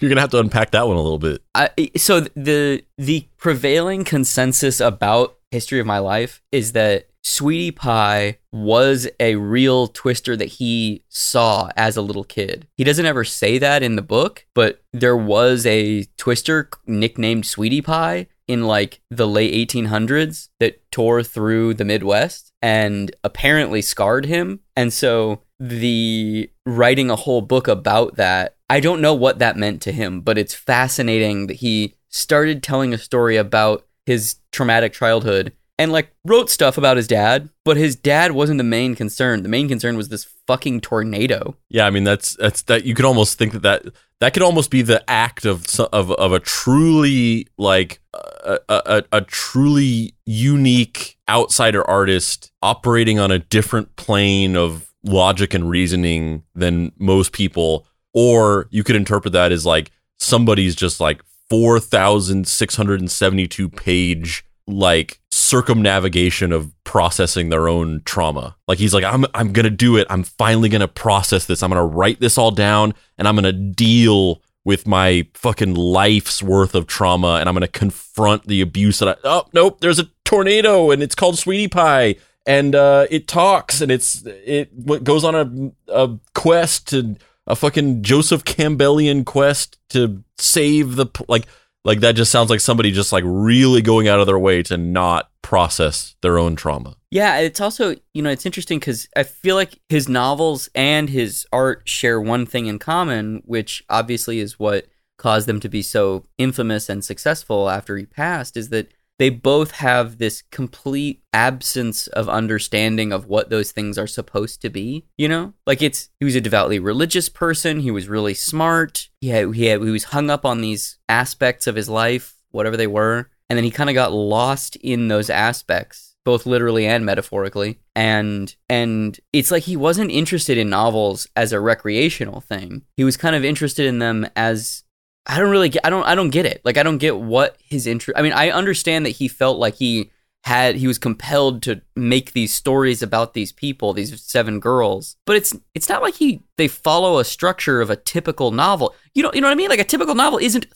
you're gonna have to unpack that one a little bit I, so the the prevailing consensus about history of my life is that Sweetie Pie was a real twister that he saw as a little kid. He doesn't ever say that in the book, but there was a twister nicknamed Sweetie Pie in like the late 1800s that tore through the Midwest and apparently scarred him. And so the writing a whole book about that, I don't know what that meant to him, but it's fascinating that he started telling a story about his traumatic childhood and like wrote stuff about his dad, but his dad wasn't the main concern. The main concern was this fucking tornado. Yeah, I mean that's that's that you could almost think that that, that could almost be the act of of of a truly like a, a, a truly unique outsider artist operating on a different plane of logic and reasoning than most people or you could interpret that as like somebody's just like 4672 page like circumnavigation of processing their own trauma. Like he's like, I'm I'm gonna do it. I'm finally gonna process this. I'm gonna write this all down and I'm gonna deal with my fucking life's worth of trauma and I'm gonna confront the abuse that I oh nope, there's a tornado and it's called Sweetie Pie and uh, it talks and it's it what goes on a a quest to a fucking Joseph Campbellian quest to save the like like that just sounds like somebody just like really going out of their way to not process their own trauma. Yeah, it's also, you know, it's interesting because I feel like his novels and his art share one thing in common, which obviously is what caused them to be so infamous and successful after he passed, is that they both have this complete absence of understanding of what those things are supposed to be. You know, like it's he was a devoutly religious person. He was really smart. He had, he had, he was hung up on these aspects of his life, whatever they were. and then he kind of got lost in those aspects both literally and metaphorically and and it's like he wasn't interested in novels as a recreational thing he was kind of interested in them as i don't really get i don't i don't get it. Like i don't get what his interest i mean i understand that he felt like he had he was compelled to make these stories about these people these seven girls but it's it's not like he they follow a structure of a typical novel. You know you know what i mean? Like a typical novel isn't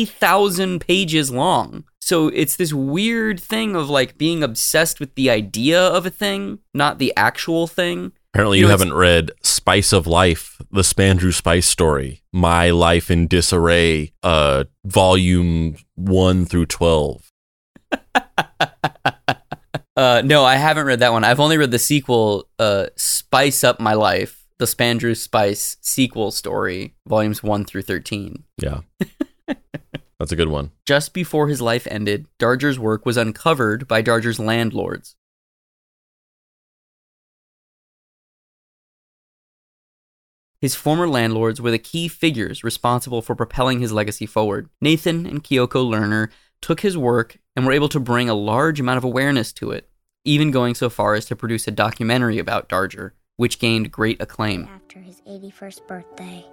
30,000 pages long. So it's this weird thing of like being obsessed with the idea of a thing not the actual thing. Apparently, You you, know, it's- haven't read Spice of Life, the Spandrew Spice story, My Life in Disarray, uh, volume one through 12. <laughs> uh no i haven't read that one i've only read the sequel uh spice up my life the spandrew spice sequel story volumes 1 through 13 Yeah. That's a good one. Just before his life ended, Darger's work was uncovered by Darger's landlords. His former landlords were the key figures responsible for propelling his legacy forward. Nathan and Kyoko Lerner took his work and were able to bring a large amount of awareness to it, even going so far as to produce a documentary about Darger, which gained great acclaim. After his 81st birthday,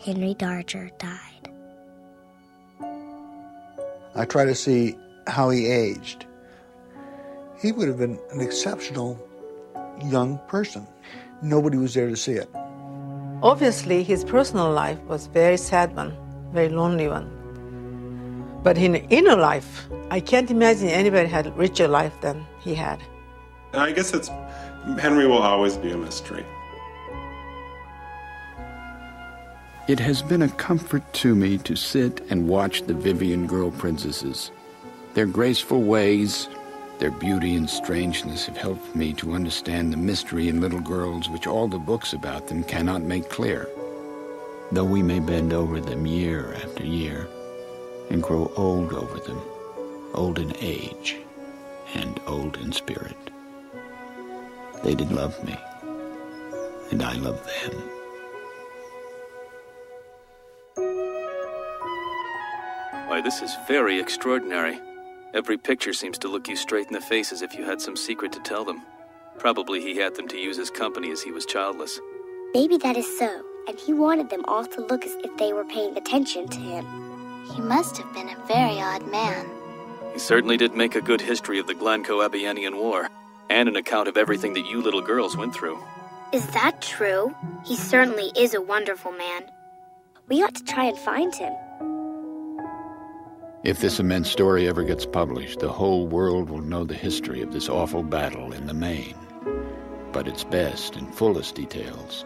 Henry Darger died. I try to see how he aged. He would have been an exceptional young person. Nobody was there to see it. Obviously, his personal life was very sad one, very lonely one. But in inner life, I can't imagine anybody had a richer life than he had. I guess it's Henry will always be a mystery. It has been a comfort to me to sit and watch the Vivian girl princesses. Their graceful ways, their beauty and strangeness have helped me to understand the mystery in little girls which all the books about them cannot make clear. Though we may bend over them year after year and grow old over them, old in age and old in spirit. They did love me, and I loved them. Why, this is very extraordinary. Every picture seems to look you straight in the face as if you had some secret to tell them. Probably he had them to use as company as he was childless. Maybe that is so, and he wanted them all to look as if they were paying attention to him. He must have been a very odd man. He certainly did make a good history of the Glandeco-Angelinian War, and an account of everything that you little girls went through. Is that true? He certainly is a wonderful man. We ought to try and find him. If this immense story ever gets published, the whole world will know the history of this awful battle in the main. But its best and fullest details,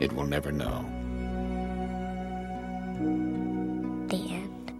it will never know. The end.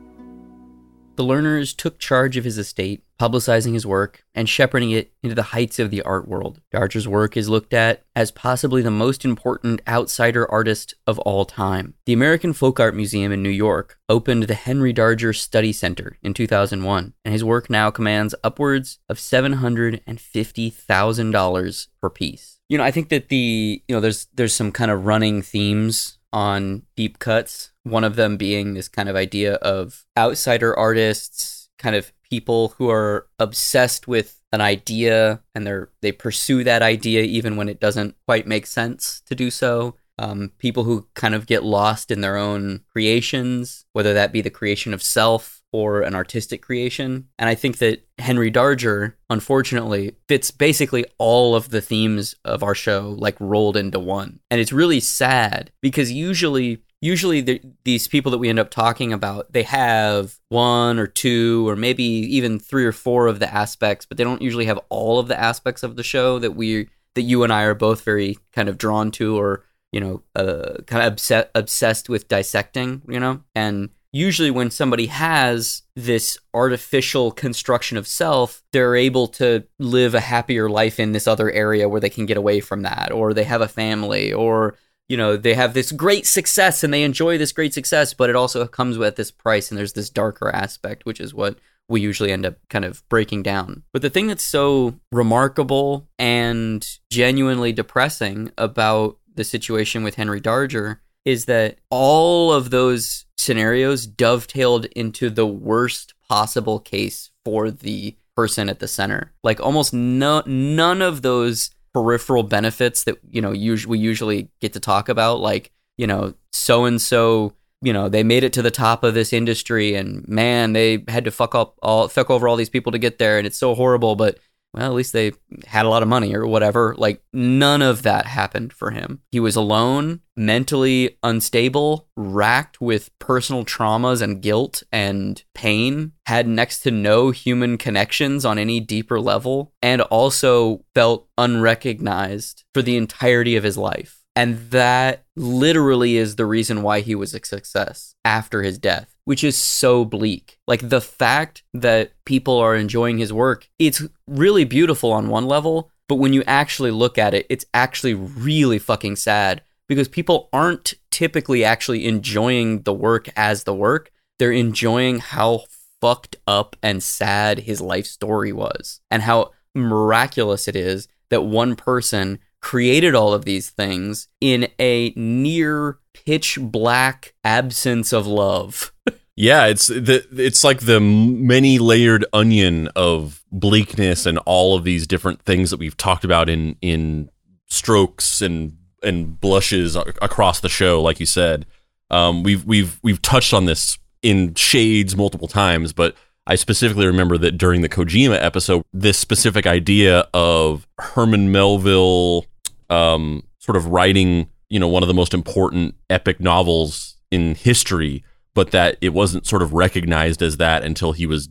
The Lerners took charge of his estate, publicizing his work and shepherding it into the heights of the art world. Darger's work is looked at as possibly the most important outsider artist of all time. The American Folk Art Museum in New York opened the Henry Darger Study Center in 2001, and his work now commands upwards of $750,000 per piece. You know, I think that the, you know, there's there's some kind of running themes on deep cuts. One of them being this kind of idea of outsider artists, kind of people who are obsessed with an idea and they're they pursue that idea even when it doesn't quite make sense to do so. Um, people who kind of get lost in their own creations, whether that be the creation of self or an artistic creation. And I think that Henry Darger, unfortunately, fits basically all of the themes of our show like rolled into one. And it's really sad because usually usually the, these people that we end up talking about they have one or two or maybe even three or four of the aspects but they don't usually have all of the aspects of the show that we that you and I are both very kind of drawn to or you know uh, kind of obsessed obsessed with dissecting you know? And usually when somebody has this artificial construction of self they're able to live a happier life in this other area where they can get away from that or they have a family or you know they have this great success and they enjoy this great success but it also comes with this price and there's this darker aspect which is what we usually end up kind of breaking down but the thing that's so remarkable and genuinely depressing about the situation with Henry Darger is that all of those scenarios dovetailed into the worst possible case for the person at the center. Like almost no none of those peripheral benefits that you know us- we usually get to talk about like you know so and so you know they made it to the top of this industry and man they had to fuck up all fuck over all these people to get there and it's so horrible but well at least they had a lot of money or whatever. Like none of that happened for him. He was alone mentally unstable racked with personal traumas and guilt and pain had next to no human connections on any deeper level and also felt unrecognized for the entirety of his life. And that literally is the reason why he was a success after his death, which is so bleak. Like the fact that people are enjoying his work, it's really beautiful on one level, but when you actually look at it, it's actually really fucking sad because people aren't typically actually enjoying the work as the work. They're enjoying how fucked up and sad his life story was and how miraculous it is that one person created all of these things in a near pitch black absence of love. Yeah, it's the it's like the many layered onion of bleakness and all of these different things that we've talked about in in strokes and and blushes across the show. Like you said, um, we've we've we've touched on this in shades multiple times, but I specifically remember that during the Kojima episode, this specific idea of Herman Melville um, sort of writing, you know, one of the most important epic novels in history, but that it wasn't sort of recognized as that until he was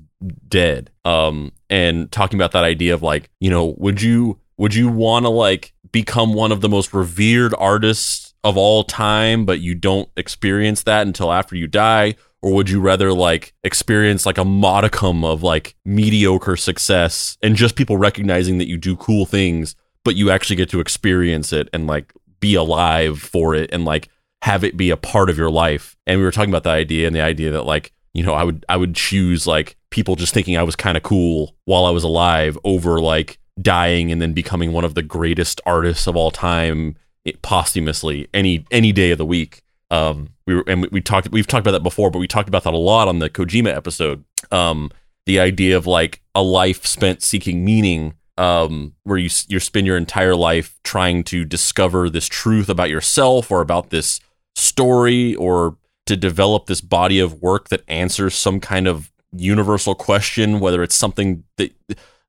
dead. Um, and talking about that idea of like, you know, would you would you want to like become one of the most revered artists of all time, but you don't experience that until after you die? Or would you rather like experience like a modicum of like mediocre success and just people recognizing that you do cool things, but you actually get to experience it and like be alive for it and like have it be a part of your life. And we were talking about the idea and the idea that like, you know, I would I would choose like people just thinking I was kind of cool while I was alive over like dying and then becoming one of the greatest artists of all time it, posthumously any any day of the week. Um, we were and we, we talked we've talked about that before, but we talked about that a lot on the Kojima episode. Um, the idea of like a life spent seeking meaning um, where you you spend your entire life trying to discover this truth about yourself or about this story or to develop this body of work that answers some kind of universal question, whether it's something that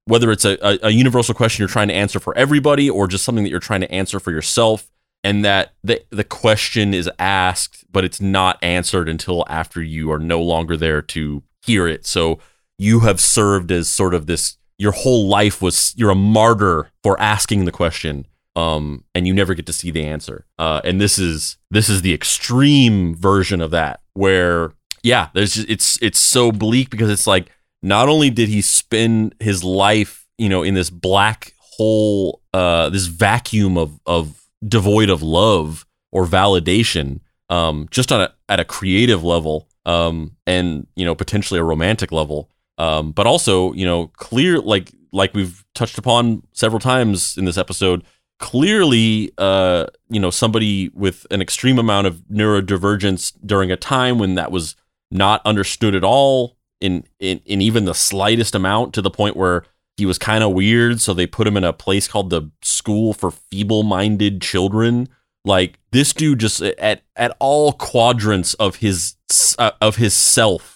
whether it's a, a, universal question you're trying to answer for everybody or just something that you're trying to answer for yourself and that the, the question is asked but it's not answered until after you are no longer there to hear it. So you have served as sort of this your whole life was you're a martyr for asking the question um and you never get to see the answer. Uh and this is this is the extreme version of that where yeah there's just, it's it's so bleak because it's like not only did he spend his life you know in this black hole uh this vacuum of of devoid of love or validation um just on a at a creative level um and you know potentially a romantic level um but also you know clear like like we've touched upon several times in this episode clearly uh you know somebody with an extreme amount of neurodivergence during a time when that was not understood at all in in, in even the slightest amount to the point where he was kind of weird so they put him in a place called the school for feeble-minded children. Like this dude just at at all quadrants of his uh, of his self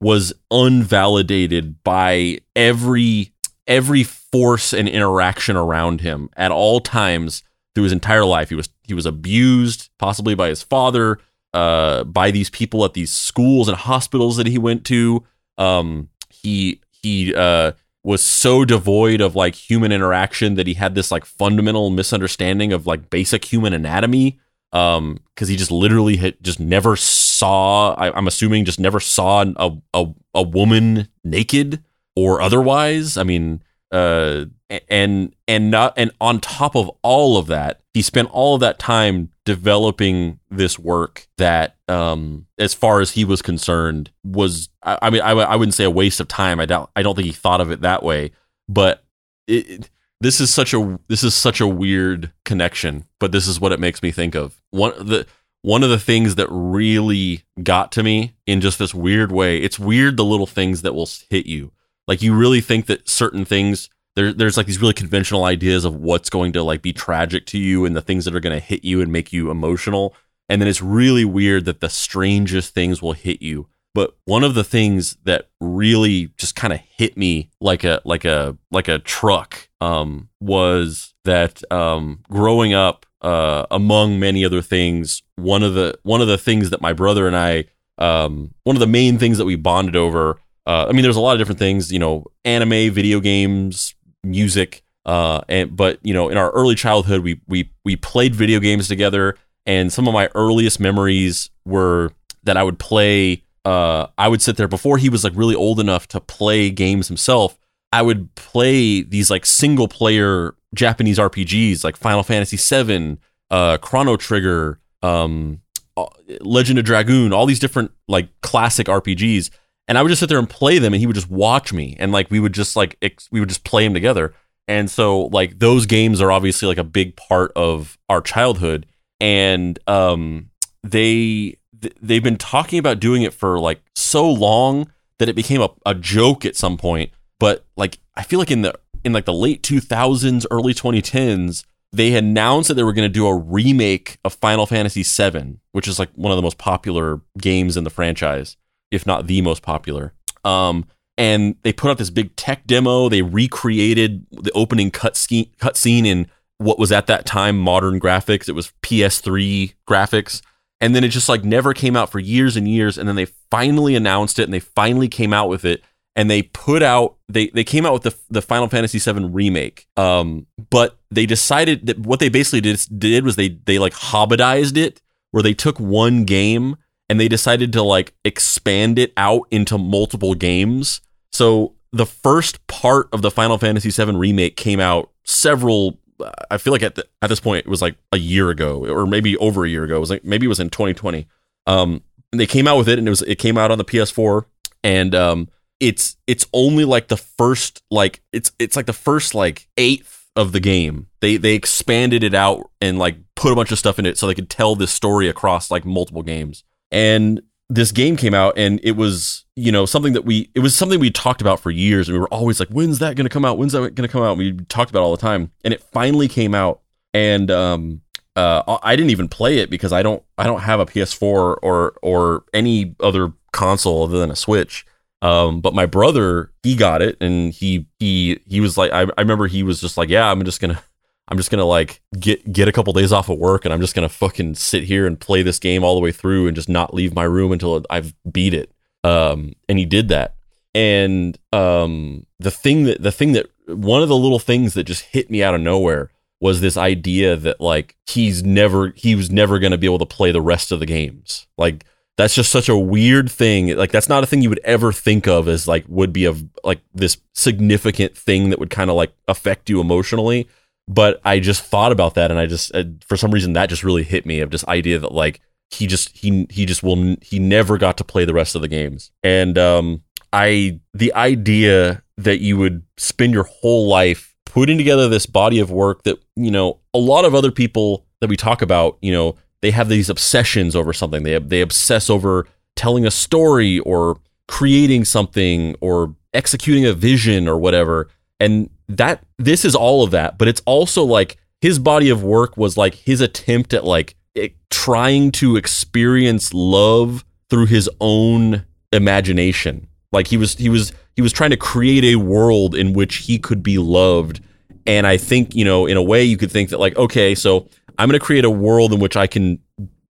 was unvalidated by every every force and interaction around him at all times through his entire life. He was he was abused possibly by his father uh by these people at these schools and hospitals that he went to. Um he he uh was so devoid of like human interaction that he had this like fundamental misunderstanding of like basic human anatomy um because he just literally had just never saw I, i'm assuming just never saw a, a a woman naked or otherwise. I mean uh and and not and on top of all of that he spent all of that time developing this work that um as far as he was concerned was i, I mean I, I wouldn't say a waste of time. I don't i don't think he thought of it that way but it this is such a this is such a weird connection but this is what it makes me think of one the one of the things that really got to me in just this weird way, it's weird the little things that will hit you. Like you really think that certain things there, there's like these really conventional ideas of what's going to like be tragic to you and the things that are going to hit you and make you emotional. And then it's really weird that the strangest things will hit you. But one of the things that really just kind of hit me like a like a like a truck um, was that um, growing up, uh, among many other things, one of the one of the things that my brother and I, um, one of the main things that we bonded over. Uh, I mean, there's a lot of different things, you know, anime, video games, music, uh, and but you know, in our early childhood, we we we played video games together, and some of my earliest memories were that I would play. Uh, I would sit there before he was like really old enough to play games himself. I would play these like single player Japanese RPGs like Final Fantasy VII, uh, Chrono Trigger, um, uh, Legend of Dragoon, all these different like classic RPGs. And I would just sit there and play them, and he would just watch me, and like we would just like ex- we would just play them together. And so like those games are obviously like a big part of our childhood, and um, they th- they've been talking about doing it for like so long that it became a, a joke at some point. But like I feel like in the in like the late 2000s, early 2010s, they announced that they were going to do a remake of Final Fantasy VII, which is like one of the most popular games in the franchise, if not the most popular. Um, and they put out this big tech demo. They recreated the opening cutscene cutscene in what was at that time modern graphics. It was PS3 graphics. And then it just like never came out for years and years. And then they finally announced it and they finally came out with it and they put out they they came out with the the Final Fantasy VII remake. Um, but they decided that what they basically did did was they they like hobbitized it, where they took one game and they decided to like expand it out into multiple games. So the first part of the Final Fantasy VII remake came out several. I feel like at the, at this point it was like a year ago, or maybe over a year ago. It was like maybe it was in 2020. Um, and they came out with it, and it was it came out on the PS4, and um, it's it's only like the first like it's it's like the first like eighth of the game. They they expanded it out and like put a bunch of stuff in it so they could tell this story across like multiple games. And this game came out and it was you know something that we it was something we talked about for years and we were always like when's that going to come out? When's that going to come out? We talked about all the time. And it finally came out and um uh I didn't even play it because I don't I don't have a PS4 or or any other console other than a Switch. Um, but my brother, he got it and he he he was like I, I remember he was just like, Yeah, I'm just gonna I'm just gonna like get get a couple days off of work and I'm just gonna fucking sit here and play this game all the way through and just not leave my room until I've beat it. Um, and he did that. And um, the thing that the thing that one of the little things that just hit me out of nowhere was this idea that like he's never he was never gonna be able to play the rest of the games. Like that's just such a weird thing. Like that's not a thing you would ever think of as like would be a like this significant thing that would kind of like affect you emotionally. But I just thought about that, and I just uh, for some reason that just really hit me of this idea that like he just he he just will he never got to play the rest of the games, and um I the idea that you would spend your whole life putting together this body of work that you know a lot of other people that we talk about you know they have these obsessions over something. They they obsess over telling a story or creating something or executing a vision or whatever. And that this is all of that, but it's also like his body of work was like his attempt at like it, trying to experience love through his own imagination. Like he was he was he was trying to create a world in which he could be loved. And I think, you know, in a way you could think that like okay, so I'm going to create a world in which I can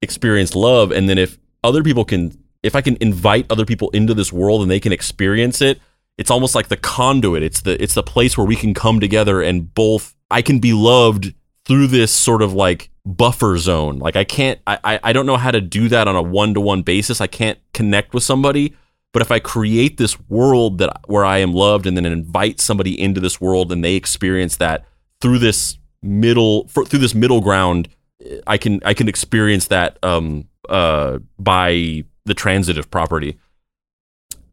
experience love. And then if other people can, if I can invite other people into this world and they can experience it, it's almost like the conduit. It's the it's the place where we can come together and both I can be loved through this sort of like buffer zone. Like I can't I I don't know how to do that on a one to one basis. I can't connect with somebody. But if I create this world that where I am loved and then invite somebody into this world and they experience that through this middle for, through this middle ground i can i can experience that um uh by the transitive property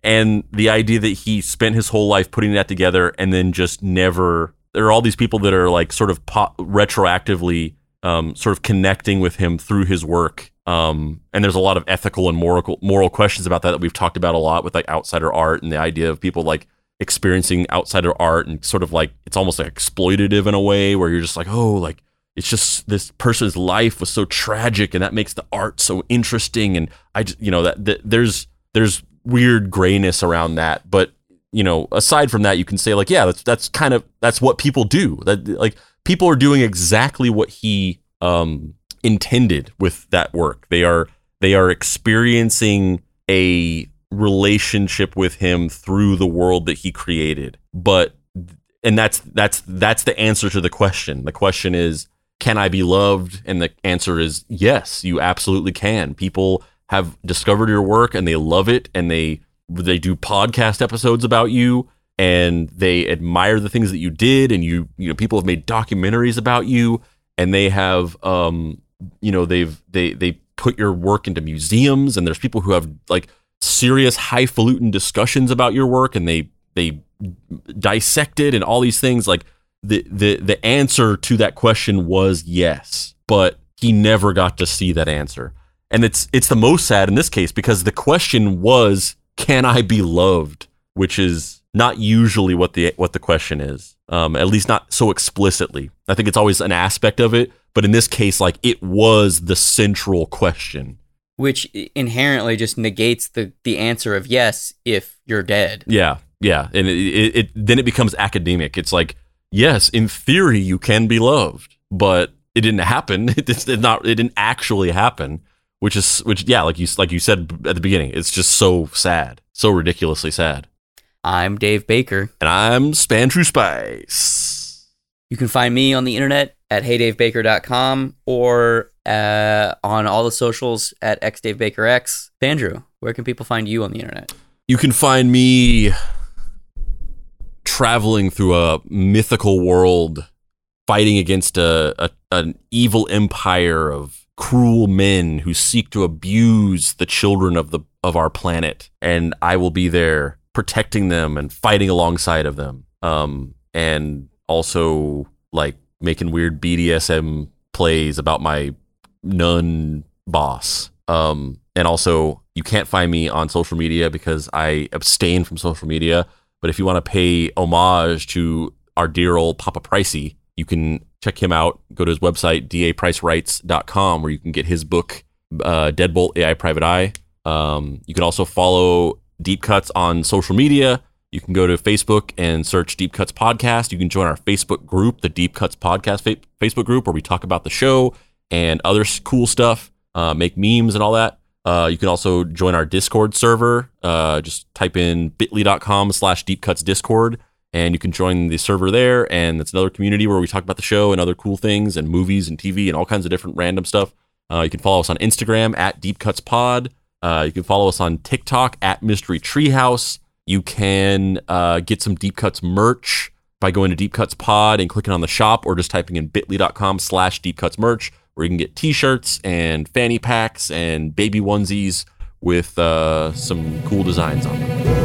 and the idea that he spent his whole life putting that together and then just never there are all these people that are like sort of retroactively um, sort of connecting with him through his work. Um, and there's a lot of ethical and moral moral questions about that that we've talked about a lot with like outsider art and the idea of people like experiencing outsider art and sort of like it's almost like exploitative in a way where you're just like, oh, like it's just this person's life was so tragic and that makes the art so interesting and I you know that, that there's there's weird grayness around that, but you know, aside from that, you can say like, yeah, that's that's kind of that's what people do. That like people are doing exactly what he um intended with that work. They are they are experiencing a relationship with him through the world that he created. But and that's that's that's the answer to the question. The question is can I be loved? And the answer is yes, you absolutely can. People have discovered your work and they love it and they they do podcast episodes about you and they admire the things that you did and you you know people have made documentaries about you and they have um you know they've they they put your work into museums and there's people who have like serious highfalutin discussions about your work and they they dissect it and all these things. Like the the the answer to that question was yes but he never got to see that answer and it's it's the most sad in this case because the question was can I be loved? Which is not usually what the what the question is. Um, at least not so explicitly. I think it's always an aspect of it, but in this case, like it was the central question, which inherently just negates the the answer of yes if you're dead. Yeah, yeah, and it, it, it then it becomes academic. It's like yes, in theory you can be loved, but it didn't happen. <laughs> It did not. It didn't actually happen which is which yeah like you like you said at the beginning it's just so sad so ridiculously sad. I'm dave baker. And i'm spandrew spice. You can find me on the internet at heydavebaker.com or uh, on all the socials at xdavebakerx andrew where can people find you on the internet? You can find me traveling through a mythical world fighting against a, a an evil empire of cruel men who seek to abuse the children of the of our planet. And I will be there protecting them and fighting alongside of them. Um and also like making weird BDSM plays about my nun boss. Um and also you can't find me on social media because I abstain from social media. But if you want to pay homage to our dear old Papa Pricey you can check him out. Go to his website, dapricewrites.com, where you can get his book, uh, Deadbolt AI Private Eye. Um, you can also follow Deep Cuts on social media. You can go to Facebook and search Deep Cuts Podcast. You can join our Facebook group, the Deep Cuts Podcast fa- Facebook group, where we talk about the show and other cool stuff, uh, make memes and all that. Uh, you can also join our Discord server. Uh, just type in bit.ly.com slash deep cuts discord and you can join the server there. And it's another community where we talk about the show and other cool things and movies and TV and all kinds of different random stuff. Uh, you can follow us on Instagram at Deep Cuts Pod. Uh, you can follow us on TikTok at Mystery Treehouse. You can uh, get some Deep Cuts merch by going to Deep Cuts Pod and clicking on the shop, or just typing in bit.ly.com slash Deep Cuts merch, where you can get T-shirts and fanny packs and baby onesies with uh, some cool designs on them.